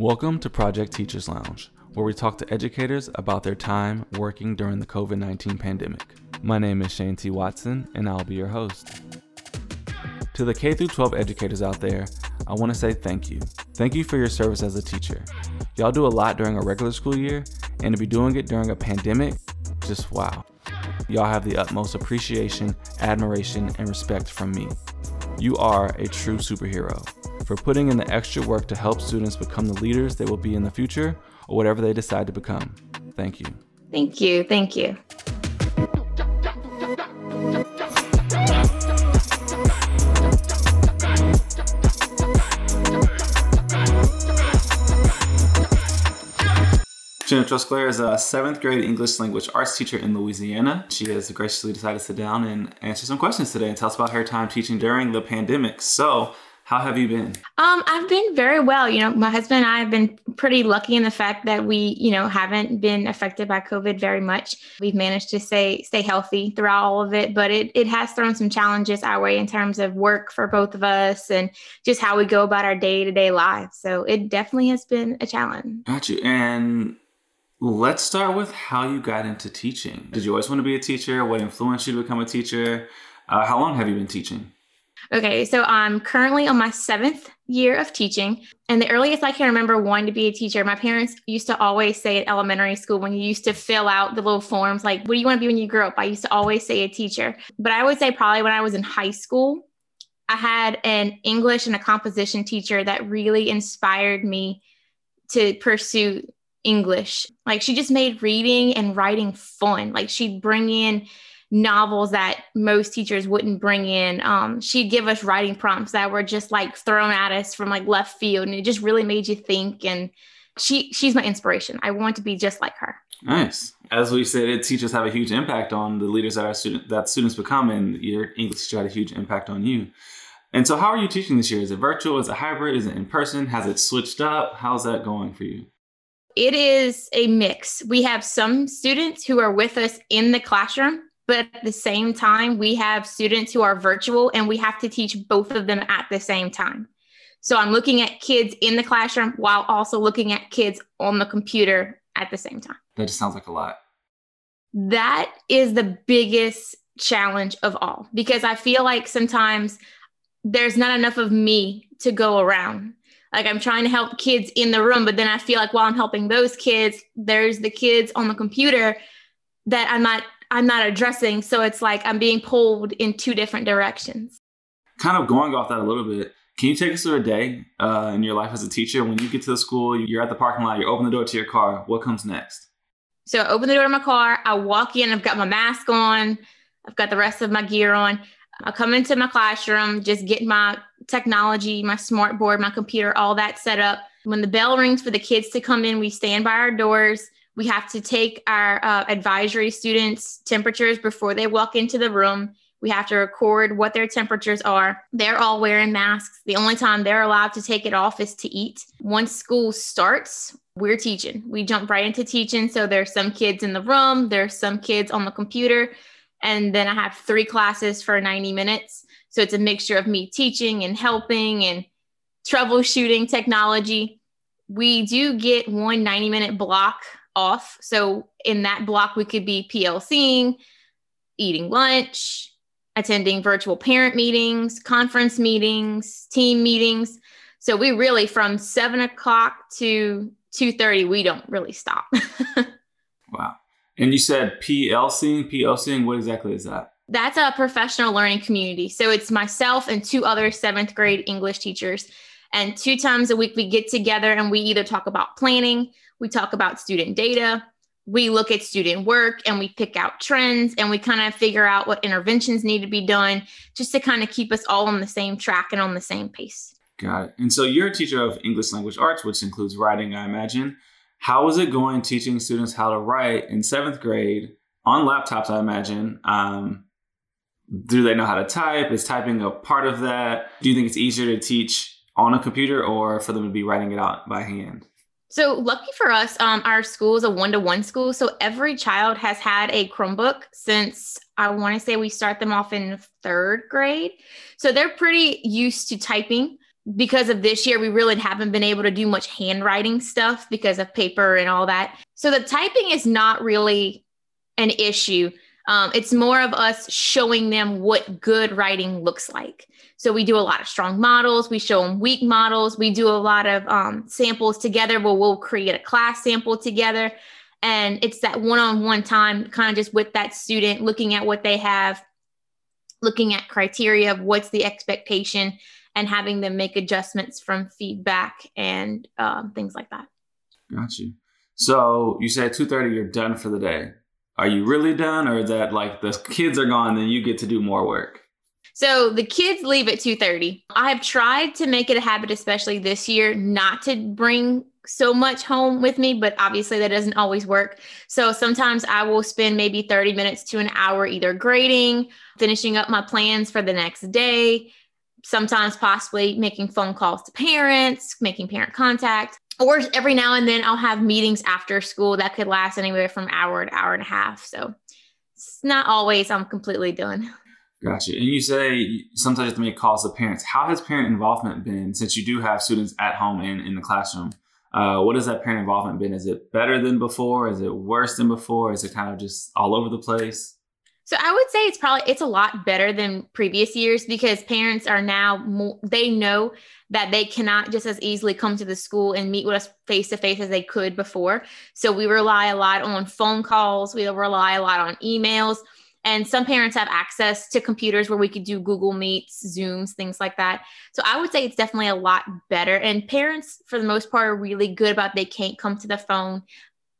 Welcome to Project Teachers Lounge, where we talk to educators about their time working during the COVID 19 pandemic. My name is Shane T. Watson, and I'll be your host. To the K 12 educators out there, I want to say thank you. Thank you for your service as a teacher. Y'all do a lot during a regular school year, and to be doing it during a pandemic, just wow. Y'all have the utmost appreciation, admiration, and respect from me. You are a true superhero for putting in the extra work to help students become the leaders they will be in the future or whatever they decide to become. Thank you. Thank you. Thank you. Jenna Trosclair is a seventh grade English language arts teacher in Louisiana. She has graciously decided to sit down and answer some questions today and tell us about her time teaching during the pandemic. So, how have you been? Um, I've been very well. You know, my husband and I have been pretty lucky in the fact that we, you know, haven't been affected by COVID very much. We've managed to stay stay healthy throughout all of it, but it it has thrown some challenges our way in terms of work for both of us and just how we go about our day to day lives. So it definitely has been a challenge. Got you. And let's start with how you got into teaching. Did you always want to be a teacher? What influenced you to become a teacher? Uh, how long have you been teaching? Okay, so I'm currently on my seventh year of teaching. And the earliest I can remember wanting to be a teacher, my parents used to always say at elementary school when you used to fill out the little forms, like, what do you want to be when you grow up? I used to always say a teacher. But I would say probably when I was in high school, I had an English and a composition teacher that really inspired me to pursue English. Like she just made reading and writing fun. Like she'd bring in novels that most teachers wouldn't bring in. Um, she'd give us writing prompts that were just like thrown at us from like left field, and it just really made you think. And she she's my inspiration. I want to be just like her. Nice. As we said, it, teachers have a huge impact on the leaders that our student that students become, and your English teacher had a huge impact on you. And so, how are you teaching this year? Is it virtual? Is it hybrid? Is it in person? Has it switched up? How's that going for you? It is a mix. We have some students who are with us in the classroom but at the same time, we have students who are virtual and we have to teach both of them at the same time. So I'm looking at kids in the classroom while also looking at kids on the computer at the same time. That just sounds like a lot. That is the biggest challenge of all because I feel like sometimes there's not enough of me to go around. Like I'm trying to help kids in the room, but then I feel like while I'm helping those kids, there's the kids on the computer that I'm not I'm not addressing. So it's like I'm being pulled in two different directions. Kind of going off that a little bit, can you take us through a day uh, in your life as a teacher? When you get to the school, you're at the parking lot, you open the door to your car. What comes next? So I open the door to my car. I walk in. I've got my mask on. I've got the rest of my gear on. I come into my classroom, just get my technology, my smart board, my computer, all that set up. When the bell rings for the kids to come in, we stand by our doors. We have to take our uh, advisory students' temperatures before they walk into the room. We have to record what their temperatures are. They're all wearing masks. The only time they're allowed to take it off is to eat. Once school starts, we're teaching. We jump right into teaching. So there's some kids in the room, there's some kids on the computer, and then I have three classes for 90 minutes. So it's a mixture of me teaching and helping and troubleshooting technology. We do get one 90 minute block off. So in that block, we could be PLCing, eating lunch, attending virtual parent meetings, conference meetings, team meetings. So we really from seven o'clock to two thirty, we don't really stop. wow. And you said PLCing, PLCing, what exactly is that? That's a professional learning community. So it's myself and two other seventh grade English teachers. And two times a week, we get together and we either talk about planning, we talk about student data, we look at student work and we pick out trends and we kind of figure out what interventions need to be done just to kind of keep us all on the same track and on the same pace. Got it. And so you're a teacher of English language arts, which includes writing, I imagine. How is it going teaching students how to write in seventh grade on laptops, I imagine? Um, do they know how to type? Is typing a part of that? Do you think it's easier to teach on a computer or for them to be writing it out by hand? So lucky for us, um, our school is a one-to-one school. So every child has had a Chromebook since I want to say we start them off in third grade. So they're pretty used to typing. because of this year, we really haven't been able to do much handwriting stuff because of paper and all that. So the typing is not really an issue. Um, it's more of us showing them what good writing looks like. So we do a lot of strong models. We show them weak models. We do a lot of um, samples together where we'll create a class sample together. And it's that one on one time, kind of just with that student, looking at what they have, looking at criteria of what's the expectation, and having them make adjustments from feedback and um, things like that. Got you. So you said two thirty, you're done for the day. Are you really done, or is that like the kids are gone, then you get to do more work? So the kids leave at 2:30. I have tried to make it a habit especially this year not to bring so much home with me, but obviously that doesn't always work. So sometimes I will spend maybe 30 minutes to an hour either grading, finishing up my plans for the next day, sometimes possibly making phone calls to parents, making parent contact. Or every now and then I'll have meetings after school that could last anywhere from hour to hour and a half. So it's not always I'm completely done. Gotcha. And you say sometimes you have to make calls to parents. How has parent involvement been since you do have students at home and in the classroom? Uh, what has that parent involvement been? Is it better than before? Is it worse than before? Is it kind of just all over the place? So I would say it's probably it's a lot better than previous years because parents are now more they know that they cannot just as easily come to the school and meet with us face to face as they could before. So we rely a lot on phone calls, we rely a lot on emails. And some parents have access to computers where we could do Google Meets, Zooms, things like that. So I would say it's definitely a lot better. And parents, for the most part, are really good about they can't come to the phone.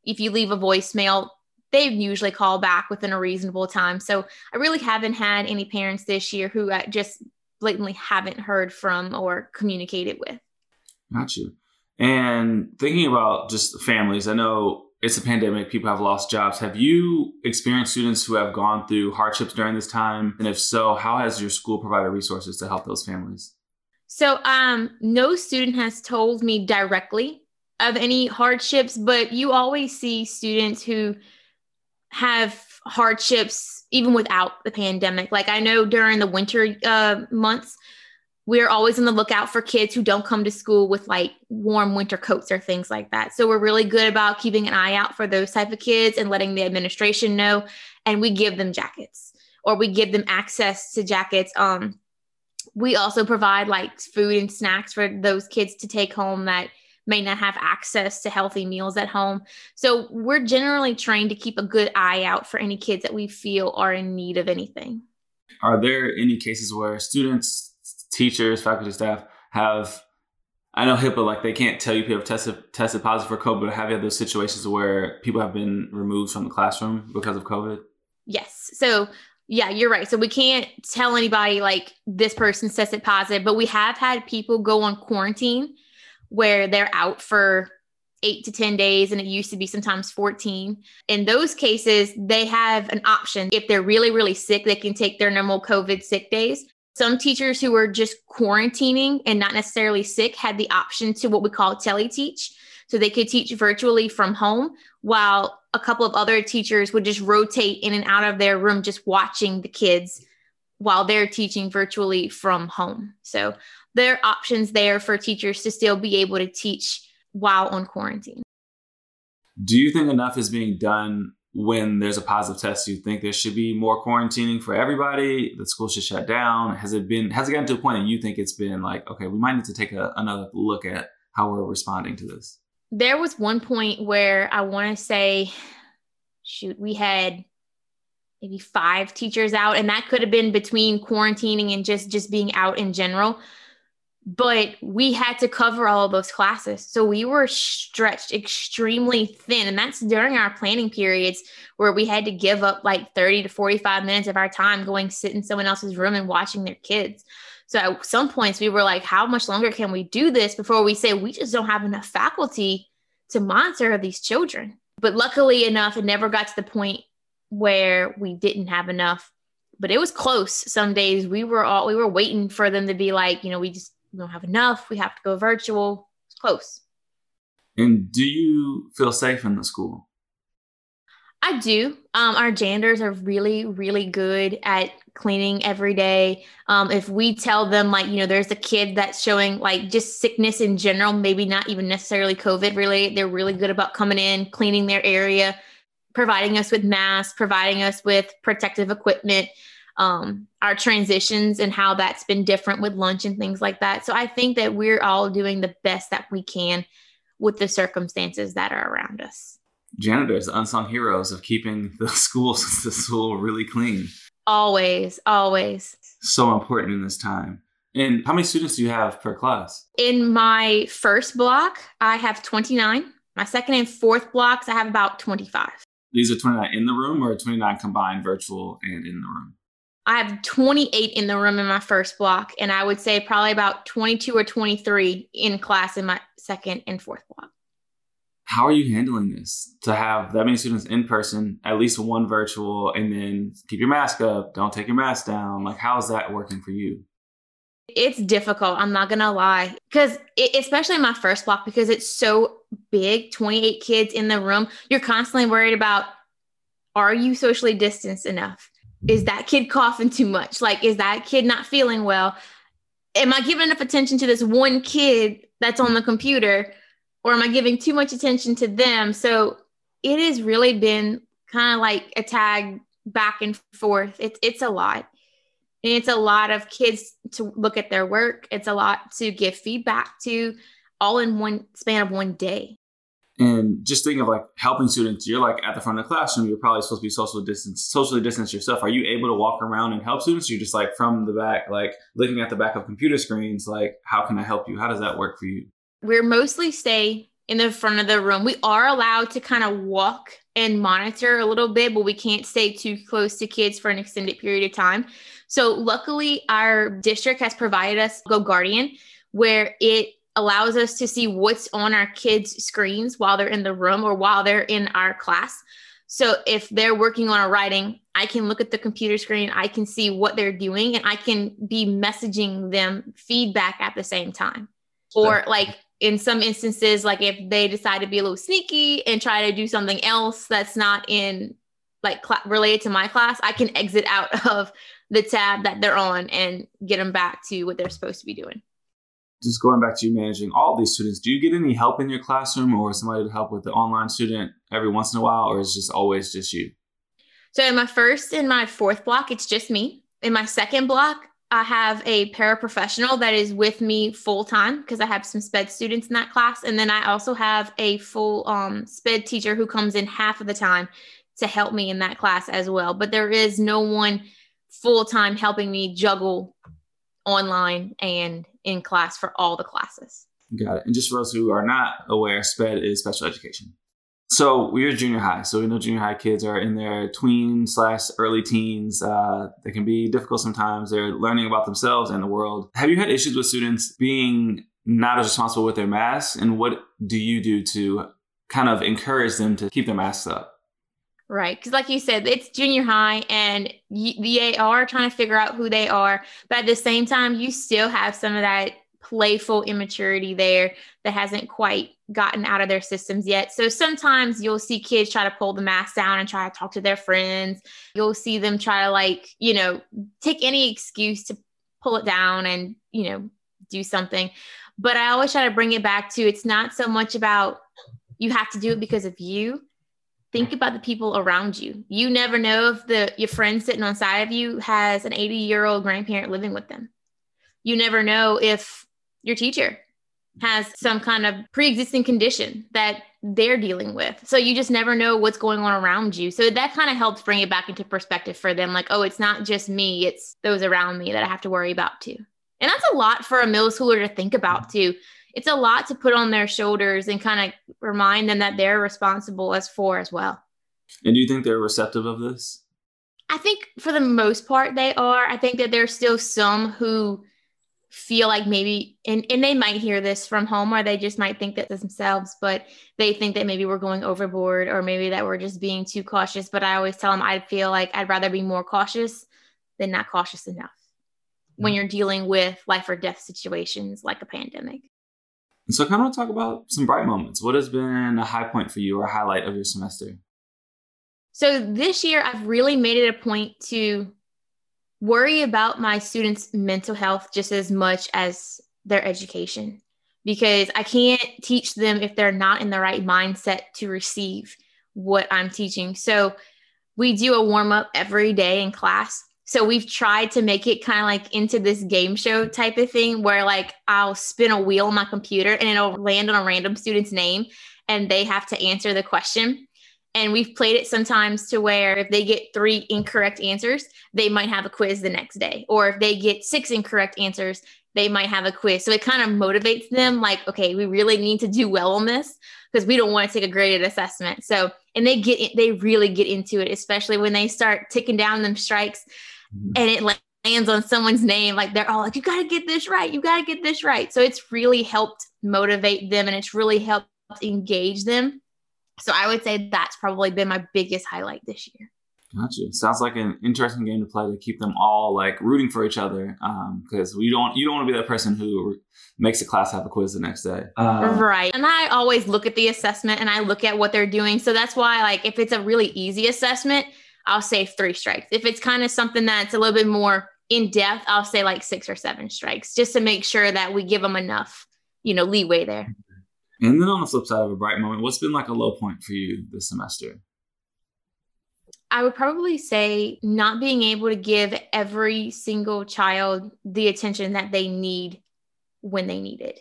If you leave a voicemail, they usually call back within a reasonable time. So I really haven't had any parents this year who I just blatantly haven't heard from or communicated with. Got you. And thinking about just families, I know it's a pandemic, people have lost jobs. Have you experienced students who have gone through hardships during this time? And if so, how has your school provided resources to help those families? So, um, no student has told me directly of any hardships, but you always see students who have hardships even without the pandemic. Like I know during the winter uh, months, we're always on the lookout for kids who don't come to school with like warm winter coats or things like that. So we're really good about keeping an eye out for those type of kids and letting the administration know. And we give them jackets or we give them access to jackets. Um, we also provide like food and snacks for those kids to take home that may not have access to healthy meals at home. So we're generally trained to keep a good eye out for any kids that we feel are in need of anything. Are there any cases where students, teachers, faculty, staff have I know HIPAA, like they can't tell you people have tested tested positive for COVID, but have you had those situations where people have been removed from the classroom because of COVID? Yes. So yeah, you're right. So we can't tell anybody like this person tested positive, but we have had people go on quarantine where they're out for eight to 10 days, and it used to be sometimes 14. In those cases, they have an option. If they're really, really sick, they can take their normal COVID sick days. Some teachers who were just quarantining and not necessarily sick had the option to what we call teleteach. So they could teach virtually from home, while a couple of other teachers would just rotate in and out of their room, just watching the kids while they're teaching virtually from home. So there are options there for teachers to still be able to teach while on quarantine. Do you think enough is being done when there's a positive test? Do you think there should be more quarantining for everybody? The school should shut down. Has it been? Has it gotten to a point that you think it's been like, okay, we might need to take a, another look at how we're responding to this? There was one point where I want to say, shoot, we had maybe five teachers out, and that could have been between quarantining and just just being out in general but we had to cover all of those classes. So we were stretched extremely thin. And that's during our planning periods where we had to give up like 30 to 45 minutes of our time going sit in someone else's room and watching their kids. So at some points we were like, how much longer can we do this before we say we just don't have enough faculty to monitor these children? But luckily enough, it never got to the point where we didn't have enough. But it was close. Some days we were all we were waiting for them to be like, you know, we just we don't have enough. We have to go virtual. It's close. And do you feel safe in the school? I do. Um, our janitors are really, really good at cleaning every day. Um, if we tell them, like, you know, there's a kid that's showing like just sickness in general, maybe not even necessarily COVID related, they're really good about coming in, cleaning their area, providing us with masks, providing us with protective equipment, um, our transitions and how that's been different with lunch and things like that. So I think that we're all doing the best that we can with the circumstances that are around us janitors, unsung heroes of keeping the schools the school really clean. Always, always. So important in this time. And how many students do you have per class? In my first block, I have 29. My second and fourth blocks, I have about 25. These are 29 in the room or 29 combined virtual and in the room? I have 28 in the room in my first block, and I would say probably about 22 or 23 in class in my second and fourth block. How are you handling this? To have that many students in person at least one virtual and then keep your mask up don't take your mask down like how's that working for you? It's difficult i'm not gonna lie because especially my first block because it's so big 28 kids in the room you're constantly worried about are you socially distanced enough is that kid coughing too much like is that kid not feeling well am i giving enough attention to this one kid that's on the computer or am I giving too much attention to them? So it has really been kind of like a tag back and forth. It's it's a lot. And it's a lot of kids to look at their work. It's a lot to give feedback to all in one span of one day. And just think of like helping students, you're like at the front of the classroom, you're probably supposed to be social distance, socially distance yourself. Are you able to walk around and help students? You're just like from the back, like looking at the back of computer screens, like, how can I help you? How does that work for you? we're mostly stay in the front of the room. We are allowed to kind of walk and monitor a little bit, but we can't stay too close to kids for an extended period of time. So, luckily, our district has provided us Go Guardian, where it allows us to see what's on our kids' screens while they're in the room or while they're in our class. So, if they're working on a writing, I can look at the computer screen, I can see what they're doing, and I can be messaging them feedback at the same time. Or, like, in some instances, like if they decide to be a little sneaky and try to do something else that's not in like cl- related to my class, I can exit out of the tab that they're on and get them back to what they're supposed to be doing. Just going back to you managing all these students, do you get any help in your classroom or somebody to help with the online student every once in a while, or is it just always just you? So in my first and my fourth block, it's just me. In my second block, I have a paraprofessional that is with me full time because I have some SPED students in that class. And then I also have a full um, SPED teacher who comes in half of the time to help me in that class as well. But there is no one full time helping me juggle online and in class for all the classes. Got it. And just for those who are not aware, SPED is special education. So we're junior high, so we know junior high kids are in their tween slash early teens. Uh, they can be difficult sometimes. They're learning about themselves and the world. Have you had issues with students being not as responsible with their masks? And what do you do to kind of encourage them to keep their masks up? Right. Because, like you said, it's junior high and you, they are trying to figure out who they are. But at the same time, you still have some of that playful immaturity there that hasn't quite gotten out of their systems yet. So sometimes you'll see kids try to pull the mask down and try to talk to their friends. You'll see them try to, like, you know, take any excuse to pull it down and, you know, do something. But I always try to bring it back to it's not so much about you have to do it because of you. Think about the people around you. You never know if the your friend sitting on side of you has an 80 year old grandparent living with them. You never know if your teacher has some kind of pre-existing condition that they're dealing with. So you just never know what's going on around you. So that kind of helps bring it back into perspective for them like, oh, it's not just me, it's those around me that I have to worry about too. And that's a lot for a middle schooler to think about too. It's a lot to put on their shoulders and kind of remind them that they're responsible as for as well. And do you think they're receptive of this? I think for the most part they are. I think that there's still some who feel like maybe and, and they might hear this from home or they just might think that themselves but they think that maybe we're going overboard or maybe that we're just being too cautious but i always tell them i feel like i'd rather be more cautious than not cautious enough when mm. you're dealing with life or death situations like a pandemic so i kind of want to talk about some bright moments what has been a high point for you or a highlight of your semester So this year, I've really made it a point to worry about my students' mental health just as much as their education because I can't teach them if they're not in the right mindset to receive what I'm teaching. So we do a warm up every day in class. So we've tried to make it kind of like into this game show type of thing where like I'll spin a wheel on my computer and it'll land on a random student's name and they have to answer the question. And we've played it sometimes to where if they get three incorrect answers, they might have a quiz the next day. Or if they get six incorrect answers, they might have a quiz. So it kind of motivates them like, okay, we really need to do well on this because we don't want to take a graded assessment. So, and they get, they really get into it, especially when they start ticking down them strikes. And it lands on someone's name. Like they're all like, you got to get this right. You got to get this right. So it's really helped motivate them and it's really helped engage them so I would say that's probably been my biggest highlight this year. Gotcha. Sounds like an interesting game to play to keep them all like rooting for each other. Because um, we don't, you don't want to be that person who makes the class have a quiz the next day. Uh, right. And I always look at the assessment and I look at what they're doing. So that's why, like, if it's a really easy assessment, I'll say three strikes. If it's kind of something that's a little bit more in depth, I'll say like six or seven strikes, just to make sure that we give them enough, you know, leeway there. And then on the flip side of a bright moment, what's been like a low point for you this semester? I would probably say not being able to give every single child the attention that they need when they need it.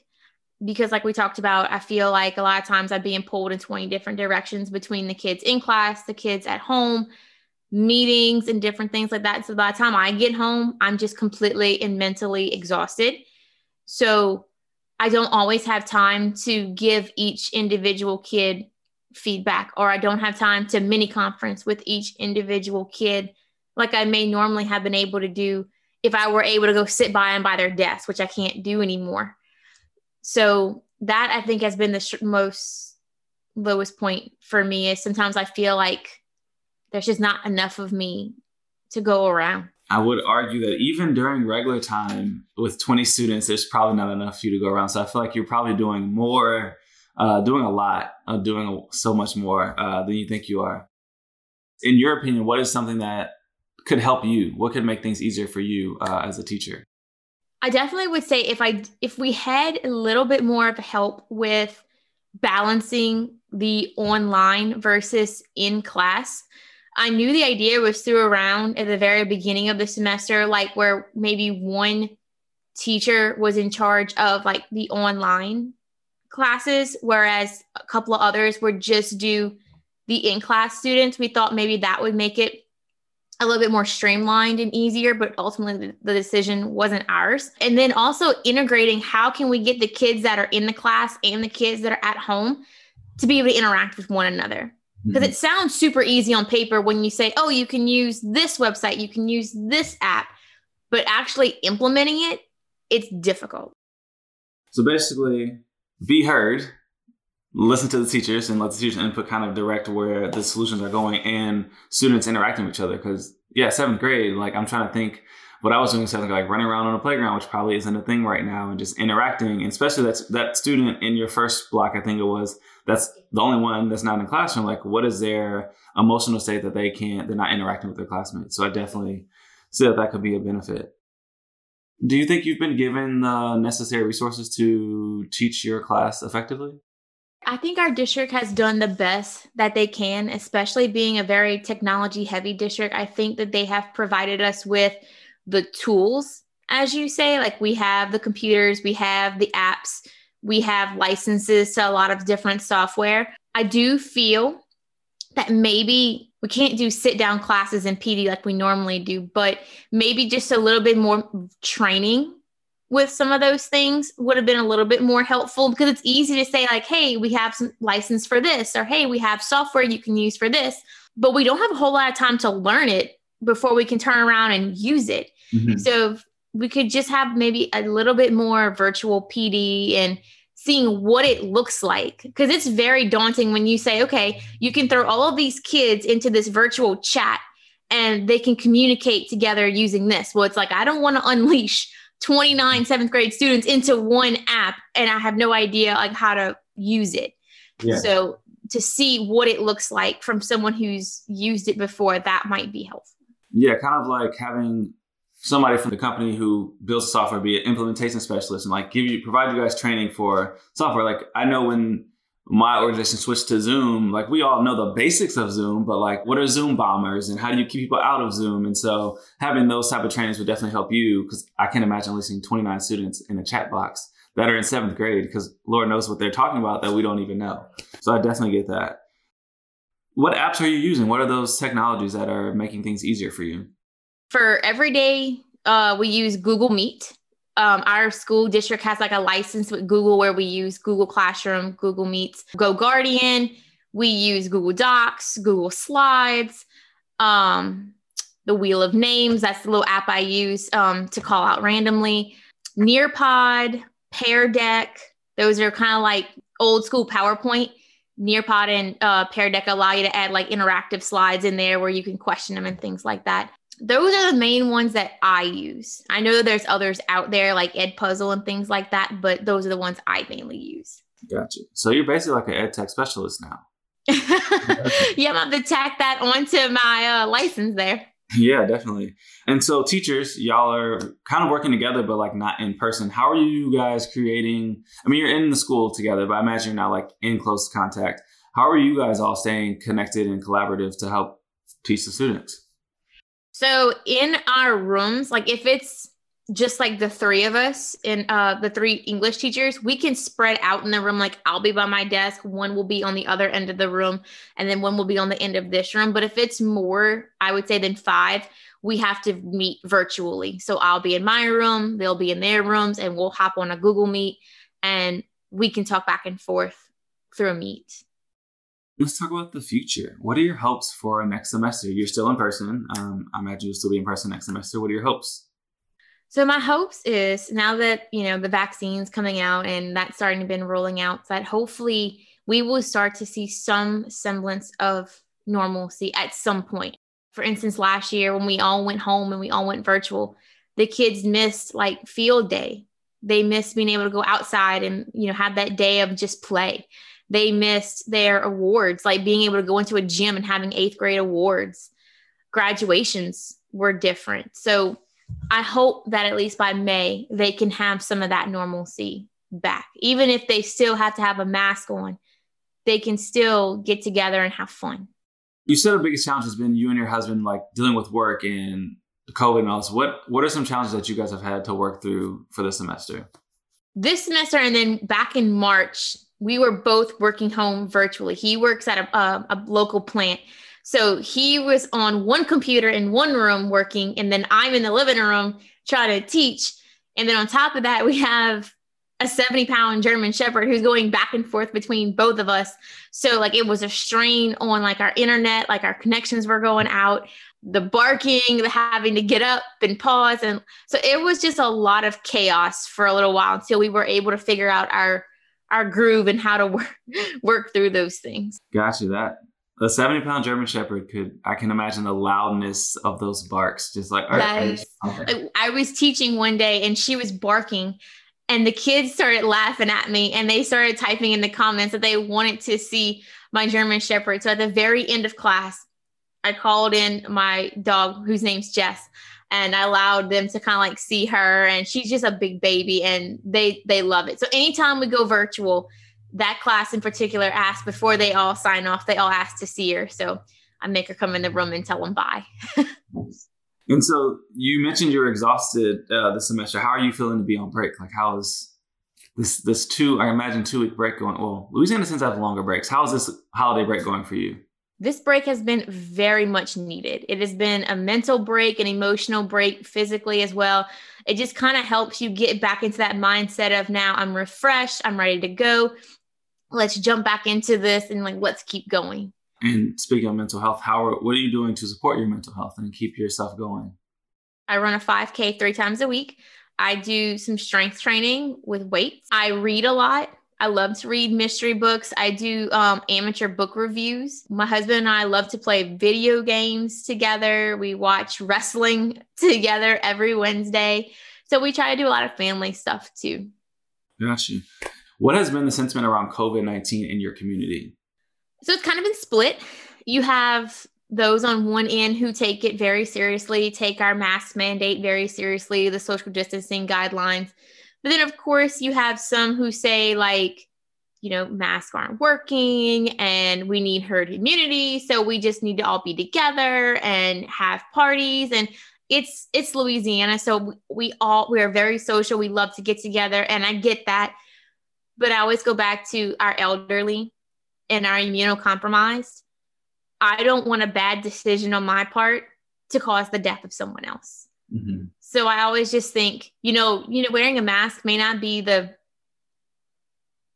Because, like we talked about, I feel like a lot of times I'm being pulled in 20 different directions between the kids in class, the kids at home, meetings, and different things like that. So by the time I get home, I'm just completely and mentally exhausted. So I don't always have time to give each individual kid feedback, or I don't have time to mini conference with each individual kid like I may normally have been able to do if I were able to go sit by and by their desk, which I can't do anymore. So that I think has been the most lowest point for me is sometimes I feel like there's just not enough of me to go around. I would argue that even during regular time with 20 students, there's probably not enough for you to go around. So I feel like you're probably doing more, uh, doing a lot, uh, doing so much more uh, than you think you are. In your opinion, what is something that could help you? What could make things easier for you uh, as a teacher? I definitely would say if I if we had a little bit more of help with balancing the online versus in class, I knew the idea was threw around at the very beginning of the semester, like where maybe one teacher was in charge of like the online classes, whereas a couple of others would just do the in class students. We thought maybe that would make it a little bit more streamlined and easier, but ultimately the decision wasn't ours. And then also integrating how can we get the kids that are in the class and the kids that are at home to be able to interact with one another because mm-hmm. it sounds super easy on paper when you say, oh, you can use this website, you can use this app, but actually implementing it, it's difficult. So basically, be heard, listen to the teachers, and let the teachers input kind of direct where the solutions are going and students interacting with each other. Because, yeah, seventh grade, like I'm trying to think what I was doing grade, like running around on a playground, which probably isn't a thing right now, and just interacting, and especially that, that student in your first block, I think it was that's the only one that's not in the classroom. Like, what is their emotional state that they can't, they're not interacting with their classmates? So I definitely see that that could be a benefit. Do you think you've been given the necessary resources to teach your class effectively? I think our district has done the best that they can, especially being a very technology heavy district. I think that they have provided us with the tools, as you say, like we have the computers, we have the apps, we have licenses to a lot of different software. I do feel that maybe we can't do sit down classes in PD like we normally do, but maybe just a little bit more training with some of those things would have been a little bit more helpful because it's easy to say like hey we have some license for this or hey we have software you can use for this but we don't have a whole lot of time to learn it before we can turn around and use it mm-hmm. so we could just have maybe a little bit more virtual PD and seeing what it looks like because it's very daunting when you say okay you can throw all of these kids into this virtual chat and they can communicate together using this well it's like i don't want to unleash 29 seventh grade students into one app and i have no idea like how to use it yeah. so to see what it looks like from someone who's used it before, that might be helpful. Yeah, kind of like having somebody from the company who builds software be an implementation specialist and like give you provide you guys training for software. Like I know when my organization switched to Zoom, like we all know the basics of Zoom, but like what are Zoom bombers and how do you keep people out of Zoom? And so having those type of trainings would definitely help you because I can't imagine listening 29 students in a chat box that are in seventh grade because Lord knows what they're talking about that we don't even know. So I definitely get that. What apps are you using? What are those technologies that are making things easier for you? For every day, uh, we use Google Meet um, our school district has like a license with Google where we use Google Classroom, Google Meets, Go Guardian. We use Google Docs, Google Slides, um, the Wheel of Names. That's the little app I use um, to call out randomly. Nearpod, Pear Deck. Those are kind of like old school PowerPoint. Nearpod and uh, Pear Deck allow you to add like interactive slides in there where you can question them and things like that those are the main ones that I use. I know that there's others out there like Ed Puzzle and things like that, but those are the ones I mainly use. Gotcha. So you're basically like an ed tech specialist now. yeah, I'm to tack that onto my uh, license there. Yeah, definitely. And so teachers, y'all are kind of working together, but like not in person. How are you guys creating? I mean, you're in the school together, but I imagine you're not like in close contact. How are you guys all staying connected and collaborative to help teach the students? So in our rooms, like if it's just like the three of us and uh, the three English teachers, we can spread out in the room. Like I'll be by my desk, one will be on the other end of the room, and then one will be on the end of this room. But if it's more, I would say than five, we have to meet virtually. So I'll be in my room, they'll be in their rooms, and we'll hop on a Google Meet and we can talk back and forth through a meet let's talk about the future. What are your hopes for next semester? You're still in person. Um, I imagine you'll still be in person next semester. What are your hopes? So my hopes is now that you know the vaccine's coming out and that's starting to been rolling out, that hopefully we will start to see some semblance of normalcy at some point. For instance, last year when we all went home and we all went virtual, the kids missed like field day. They missed being able to go outside and you know have that day of just play they missed their awards, like being able to go into a gym and having eighth grade awards. Graduations were different. So I hope that at least by May, they can have some of that normalcy back. Even if they still have to have a mask on, they can still get together and have fun. You said the biggest challenge has been you and your husband like dealing with work and COVID and all this. What what are some challenges that you guys have had to work through for this semester? This semester and then back in March, we were both working home virtually. He works at a, a, a, local plant. So he was on one computer in one room working, and then I'm in the living room trying to teach. And then on top of that, we have a 70 pound German Shepherd who's going back and forth between both of us. So, like, it was a strain on like our internet, like our connections were going out, the barking, the having to get up and pause. And so it was just a lot of chaos for a little while until we were able to figure out our our groove and how to work work through those things. Gotcha. That a 70 pound German Shepherd could, I can imagine the loudness of those barks. Just like, right. okay. I was teaching one day and she was barking and the kids started laughing at me and they started typing in the comments that they wanted to see my German Shepherd. So at the very end of class, I called in my dog whose name's Jess and I allowed them to kind of like see her and she's just a big baby and they they love it. So anytime we go virtual, that class in particular asks before they all sign off, they all ask to see her. So I make her come in the room and tell them bye. and so you mentioned you're exhausted uh, this semester. How are you feeling to be on break? Like how is this this two I imagine two week break going? Well, Louisiana to have longer breaks. How is this holiday break going for you? This break has been very much needed. It has been a mental break, an emotional break, physically as well. It just kind of helps you get back into that mindset of now I'm refreshed, I'm ready to go. Let's jump back into this and like let's keep going. And speaking of mental health, how are, what are you doing to support your mental health and keep yourself going? I run a 5K three times a week. I do some strength training with weights. I read a lot. I love to read mystery books. I do um, amateur book reviews. My husband and I love to play video games together. We watch wrestling together every Wednesday. So we try to do a lot of family stuff too. Got you. What has been the sentiment around COVID 19 in your community? So it's kind of been split. You have those on one end who take it very seriously, take our mask mandate very seriously, the social distancing guidelines. But then, of course, you have some who say, like, you know, masks aren't working and we need herd immunity. So we just need to all be together and have parties. And it's it's Louisiana. So we all we are very social. We love to get together. And I get that. But I always go back to our elderly and our immunocompromised. I don't want a bad decision on my part to cause the death of someone else. Mm-hmm. So I always just think, you know, you know, wearing a mask may not be the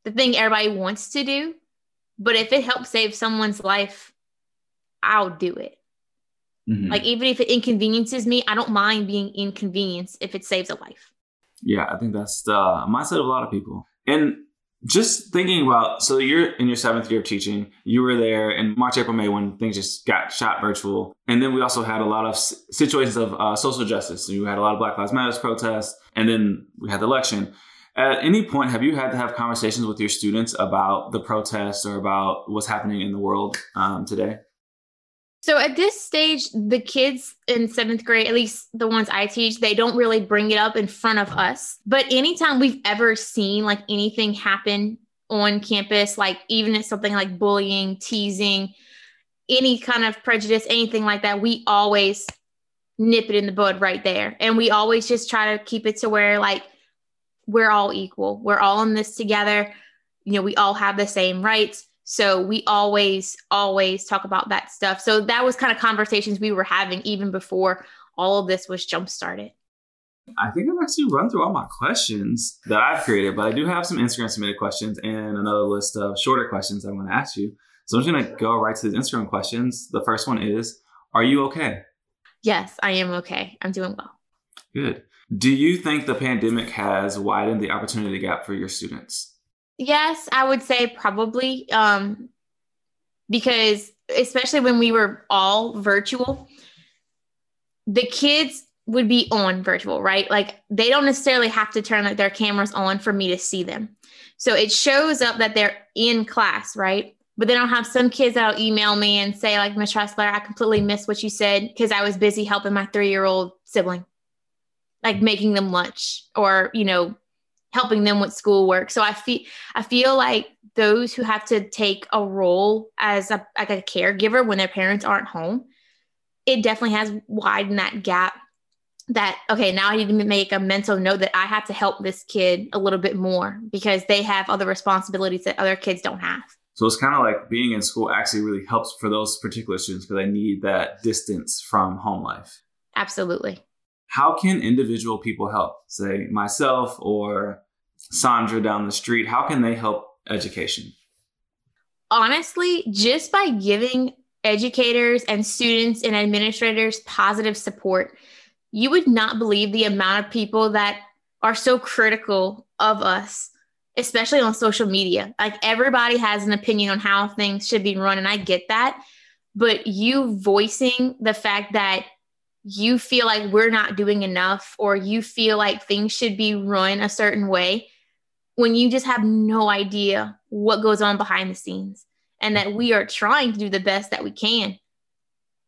the thing everybody wants to do. But if it helps save someone's life, I'll do it. Mm-hmm. Like even if it inconveniences me, I don't mind being inconvenienced if it saves a life. Yeah, I think that's the mindset of a lot of people. And just thinking about so you're in your seventh year of teaching. You were there in march april may when things just got shot virtual. And then we also had a lot of situations of uh, social justice. So you had a lot of black lives matters protests and then we had the election. At any point, have you had to have conversations with your students about the protests or about what's happening in the world um, today? So at this stage, the kids in seventh grade, at least the ones I teach, they don't really bring it up in front of us. But anytime we've ever seen like anything happen on campus, like even if something like bullying, teasing, any kind of prejudice, anything like that, we always nip it in the bud right there. And we always just try to keep it to where like we're all equal. We're all in this together. You know, we all have the same rights. So we always, always talk about that stuff. So that was kind of conversations we were having even before all of this was jump started. I think I've actually run through all my questions that I've created, but I do have some Instagram submitted questions and another list of shorter questions I want to ask you. So I'm just going to go right to the Instagram questions. The first one is Are you okay? Yes, I am okay. I'm doing well. Good. Do you think the pandemic has widened the opportunity gap for your students? Yes, I would say probably. Um, because especially when we were all virtual, the kids would be on virtual, right? Like they don't necessarily have to turn their cameras on for me to see them. So it shows up that they're in class, right? But then I'll have some kids that'll email me and say, like, Miss Trosclair, I completely missed what you said because I was busy helping my three year old sibling like making them lunch or you know helping them with schoolwork. So i feel i feel like those who have to take a role as a like a caregiver when their parents aren't home it definitely has widened that gap that okay now i need to make a mental note that i have to help this kid a little bit more because they have other responsibilities that other kids don't have. So it's kind of like being in school actually really helps for those particular students because they need that distance from home life. Absolutely. How can individual people help? Say myself or Sandra down the street, how can they help education? Honestly, just by giving educators and students and administrators positive support, you would not believe the amount of people that are so critical of us, especially on social media. Like everybody has an opinion on how things should be run, and I get that. But you voicing the fact that you feel like we're not doing enough or you feel like things should be run a certain way when you just have no idea what goes on behind the scenes and that we are trying to do the best that we can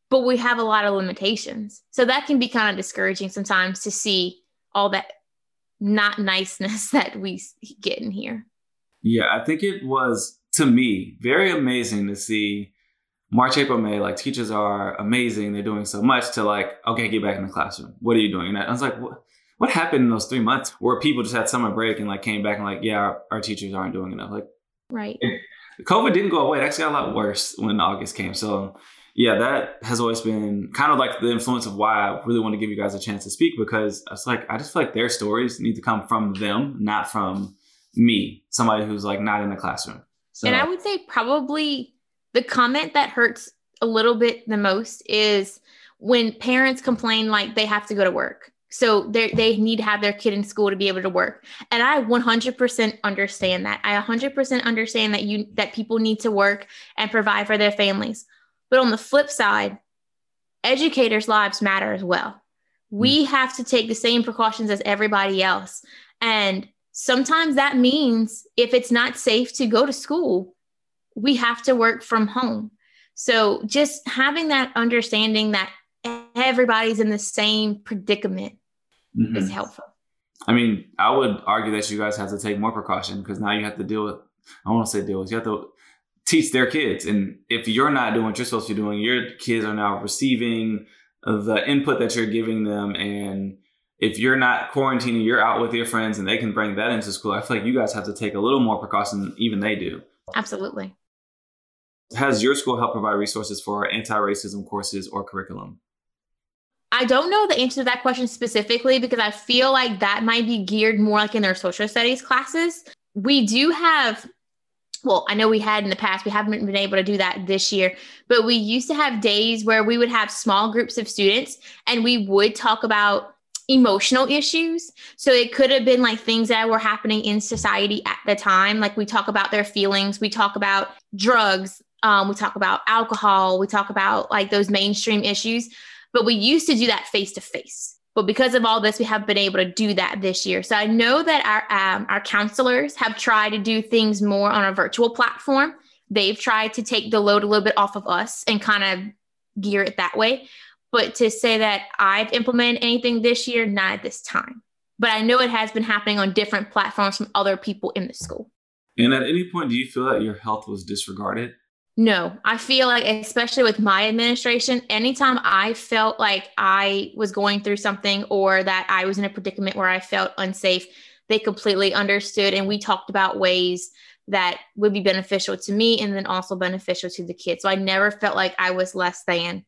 but we have a lot of limitations so that can be kind of discouraging sometimes to see all that not niceness that we get in here yeah i think it was to me very amazing to see March, April, May, like teachers are amazing. They're doing so much to like, okay, get back in the classroom. What are you doing? And I was like, what, what happened in those three months where people just had summer break and like came back and like, yeah, our, our teachers aren't doing enough. Like, right. COVID didn't go away. It actually got a lot worse when August came. So yeah, that has always been kind of like the influence of why I really want to give you guys a chance to speak because it's like, I just feel like their stories need to come from them, not from me, somebody who's like not in the classroom. So, and I would say probably the comment that hurts a little bit the most is when parents complain like they have to go to work. So they they need to have their kid in school to be able to work. And I 100% understand that. I 100% understand that you that people need to work and provide for their families. But on the flip side, educators' lives matter as well. We hmm. have to take the same precautions as everybody else. And sometimes that means if it's not safe to go to school, we have to work from home. So just having that understanding that everybody's in the same predicament mm-hmm. is helpful. I mean, I would argue that you guys have to take more precaution because now you have to deal with, I want to say deal with, you have to teach their kids. And if you're not doing what you're supposed to be doing, your kids are now receiving the input that you're giving them. And if you're not quarantining, you're out with your friends and they can bring that into school. I feel like you guys have to take a little more precaution than even they do. Absolutely. Has your school helped provide resources for anti racism courses or curriculum? I don't know the answer to that question specifically because I feel like that might be geared more like in their social studies classes. We do have, well, I know we had in the past, we haven't been able to do that this year, but we used to have days where we would have small groups of students and we would talk about emotional issues. So it could have been like things that were happening in society at the time. Like we talk about their feelings, we talk about drugs, um, we talk about alcohol, we talk about like those mainstream issues. But we used to do that face to face. But because of all this, we have been able to do that this year. So I know that our um, our counselors have tried to do things more on a virtual platform. They've tried to take the load a little bit off of us and kind of gear it that way. But to say that I've implemented anything this year, not at this time. But I know it has been happening on different platforms from other people in the school. And at any point, do you feel that your health was disregarded? No, I feel like, especially with my administration, anytime I felt like I was going through something or that I was in a predicament where I felt unsafe, they completely understood. And we talked about ways that would be beneficial to me and then also beneficial to the kids. So I never felt like I was less than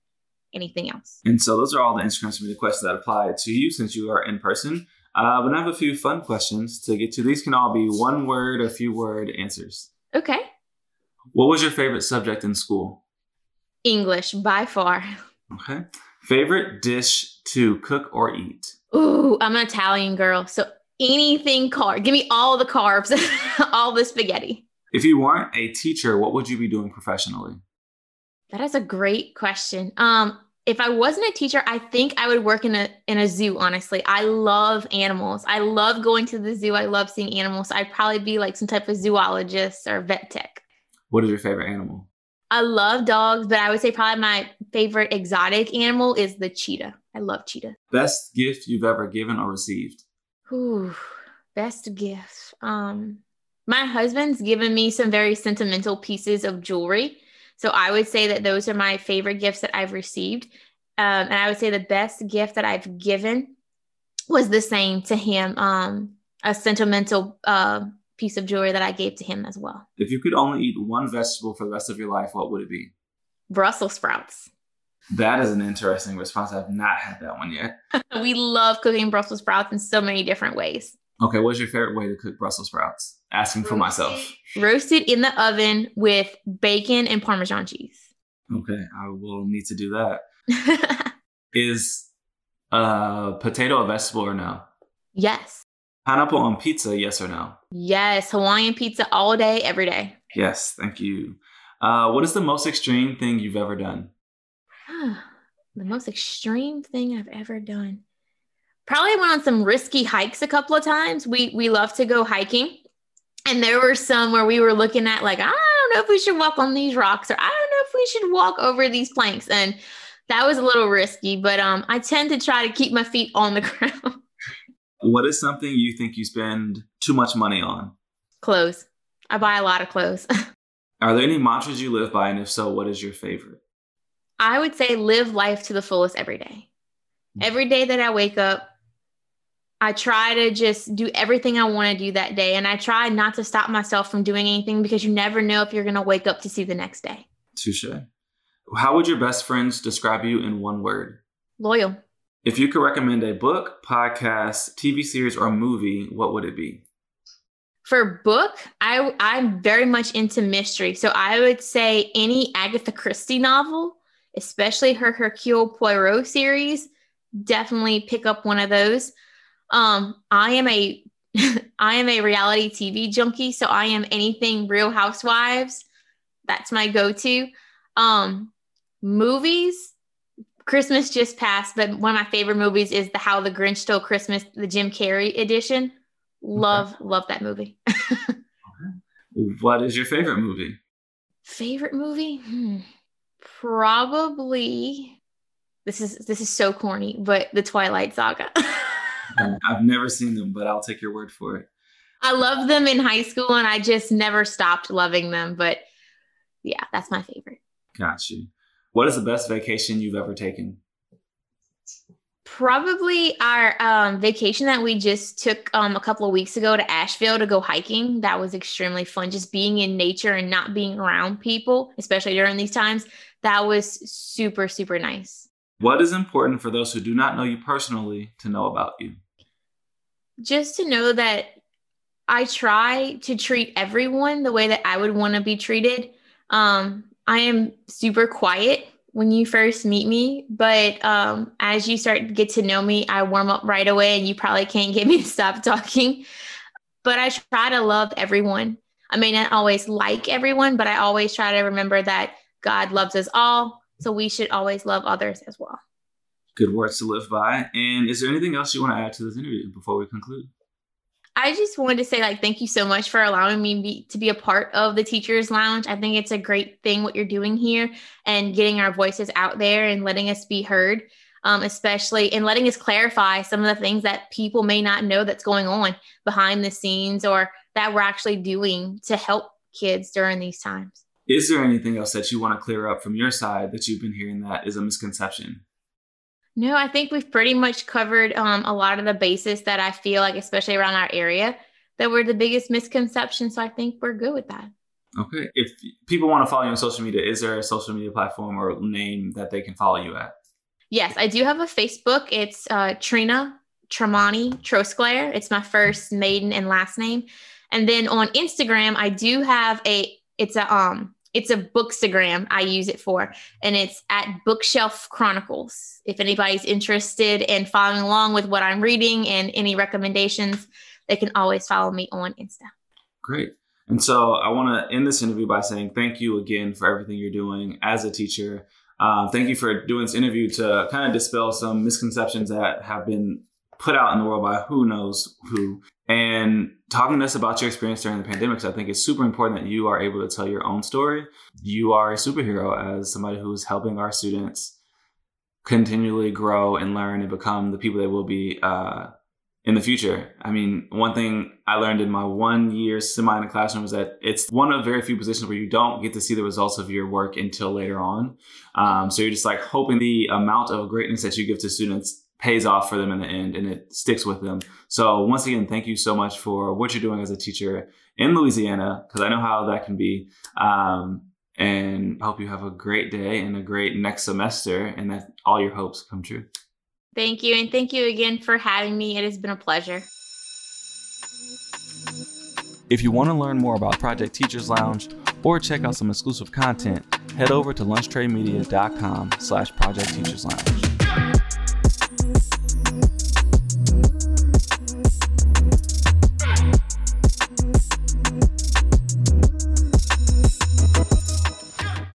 anything else. And so those are all the Instagram questions that apply to you since you are in person. Uh, but I have a few fun questions to get to. These can all be one word or few word answers. Okay. What was your favorite subject in school? English by far. Okay. Favorite dish to cook or eat? Ooh, I'm an Italian girl. So anything carb. Give me all the carbs, all the spaghetti. If you weren't a teacher, what would you be doing professionally? That is a great question. Um, if I wasn't a teacher, I think I would work in a in a zoo. Honestly, I love animals. I love going to the zoo. I love seeing animals. I'd probably be like some type of zoologist or vet tech. What is your favorite animal? I love dogs, but I would say probably my favorite exotic animal is the cheetah. I love cheetah. Best gift you've ever given or received? Ooh, best gift. Um, my husband's given me some very sentimental pieces of jewelry. So I would say that those are my favorite gifts that I've received. Um, and I would say the best gift that I've given was the same to him, um, a sentimental uh, piece of jewelry that I gave to him as well. If you could only eat one vegetable for the rest of your life, what would it be? Brussels sprouts. That is an interesting response. I've not had that one yet. we love cooking Brussels sprouts in so many different ways. Okay, what's your favorite way to cook Brussels sprouts? Asking for myself. Roasted in the oven with bacon and Parmesan cheese. Okay, I will need to do that. is uh, potato a vegetable or no? Yes. Pineapple on pizza, yes or no? Yes, Hawaiian pizza all day, every day. Yes, thank you. Uh, what is the most extreme thing you've ever done? the most extreme thing I've ever done. Probably went on some risky hikes a couple of times. We we love to go hiking. And there were some where we were looking at like, I don't know if we should walk on these rocks or I don't know if we should walk over these planks. And that was a little risky, but um, I tend to try to keep my feet on the ground. What is something you think you spend too much money on? Clothes. I buy a lot of clothes. Are there any mantras you live by? And if so, what is your favorite? I would say live life to the fullest every day. Every day that I wake up, I try to just do everything I want to do that day. And I try not to stop myself from doing anything because you never know if you're going to wake up to see the next day. Touche. How would your best friends describe you in one word? Loyal. If you could recommend a book, podcast, TV series, or movie, what would it be? For book, I I'm very much into mystery. So I would say any Agatha Christie novel, especially her Hercule Poirot series, definitely pick up one of those. Um, I am a I am a reality TV junkie, so I am anything Real Housewives. That's my go-to. Um, movies, Christmas just passed, but one of my favorite movies is the How the Grinch Stole Christmas, the Jim Carrey edition. Love, okay. love that movie. What is your favorite movie? Favorite movie? Hmm. Probably this is this is so corny, but the Twilight Saga. I've never seen them, but I'll take your word for it. I loved them in high school and I just never stopped loving them. But yeah, that's my favorite. Got you. What is the best vacation you've ever taken? Probably our um, vacation that we just took um, a couple of weeks ago to Asheville to go hiking. That was extremely fun. Just being in nature and not being around people, especially during these times. That was super, super nice. What is important for those who do not know you personally to know about you? Just to know that I try to treat everyone the way that I would want to be treated. Um, I am super quiet when you first meet me, but um, as you start to get to know me, I warm up right away, and you probably can't get me to stop talking. But I try to love everyone. I may not always like everyone, but I always try to remember that God loves us all, so we should always love others as well. Good words to live by. And is there anything else you want to add to this interview before we conclude? I just wanted to say like thank you so much for allowing me be, to be a part of the teachers lounge. I think it's a great thing what you're doing here and getting our voices out there and letting us be heard. Um, especially and letting us clarify some of the things that people may not know that's going on behind the scenes or that we're actually doing to help kids during these times. Is there anything else that you want to clear up from your side that you've been hearing that is a misconception? No, I think we've pretty much covered um, a lot of the basis that I feel like, especially around our area, that were the biggest misconceptions. So I think we're good with that. Okay. If people want to follow you on social media, is there a social media platform or name that they can follow you at? Yes, I do have a Facebook. It's uh, Trina Tremonti Trosclair. It's my first maiden and last name. And then on Instagram, I do have a. It's a um it's a bookstagram I use it for, and it's at Bookshelf Chronicles. If anybody's interested in following along with what I'm reading and any recommendations, they can always follow me on Insta. Great. And so I want to end this interview by saying thank you again for everything you're doing as a teacher. Uh, thank you for doing this interview to kind of dispel some misconceptions that have been put out in the world by who knows who. And talking to us about your experience during the pandemic, I think it's super important that you are able to tell your own story. You are a superhero as somebody who's helping our students continually grow and learn and become the people they will be uh, in the future. I mean, one thing I learned in my one year semi in the classroom was that it's one of very few positions where you don't get to see the results of your work until later on. Um, so you're just like hoping the amount of greatness that you give to students pays off for them in the end and it sticks with them. So once again, thank you so much for what you're doing as a teacher in Louisiana because I know how that can be. Um, and I hope you have a great day and a great next semester and that all your hopes come true. Thank you. And thank you again for having me. It has been a pleasure. If you want to learn more about Project Teachers Lounge or check out some exclusive content, head over to lunchtraymedia.com slash Project Teachers Lounge.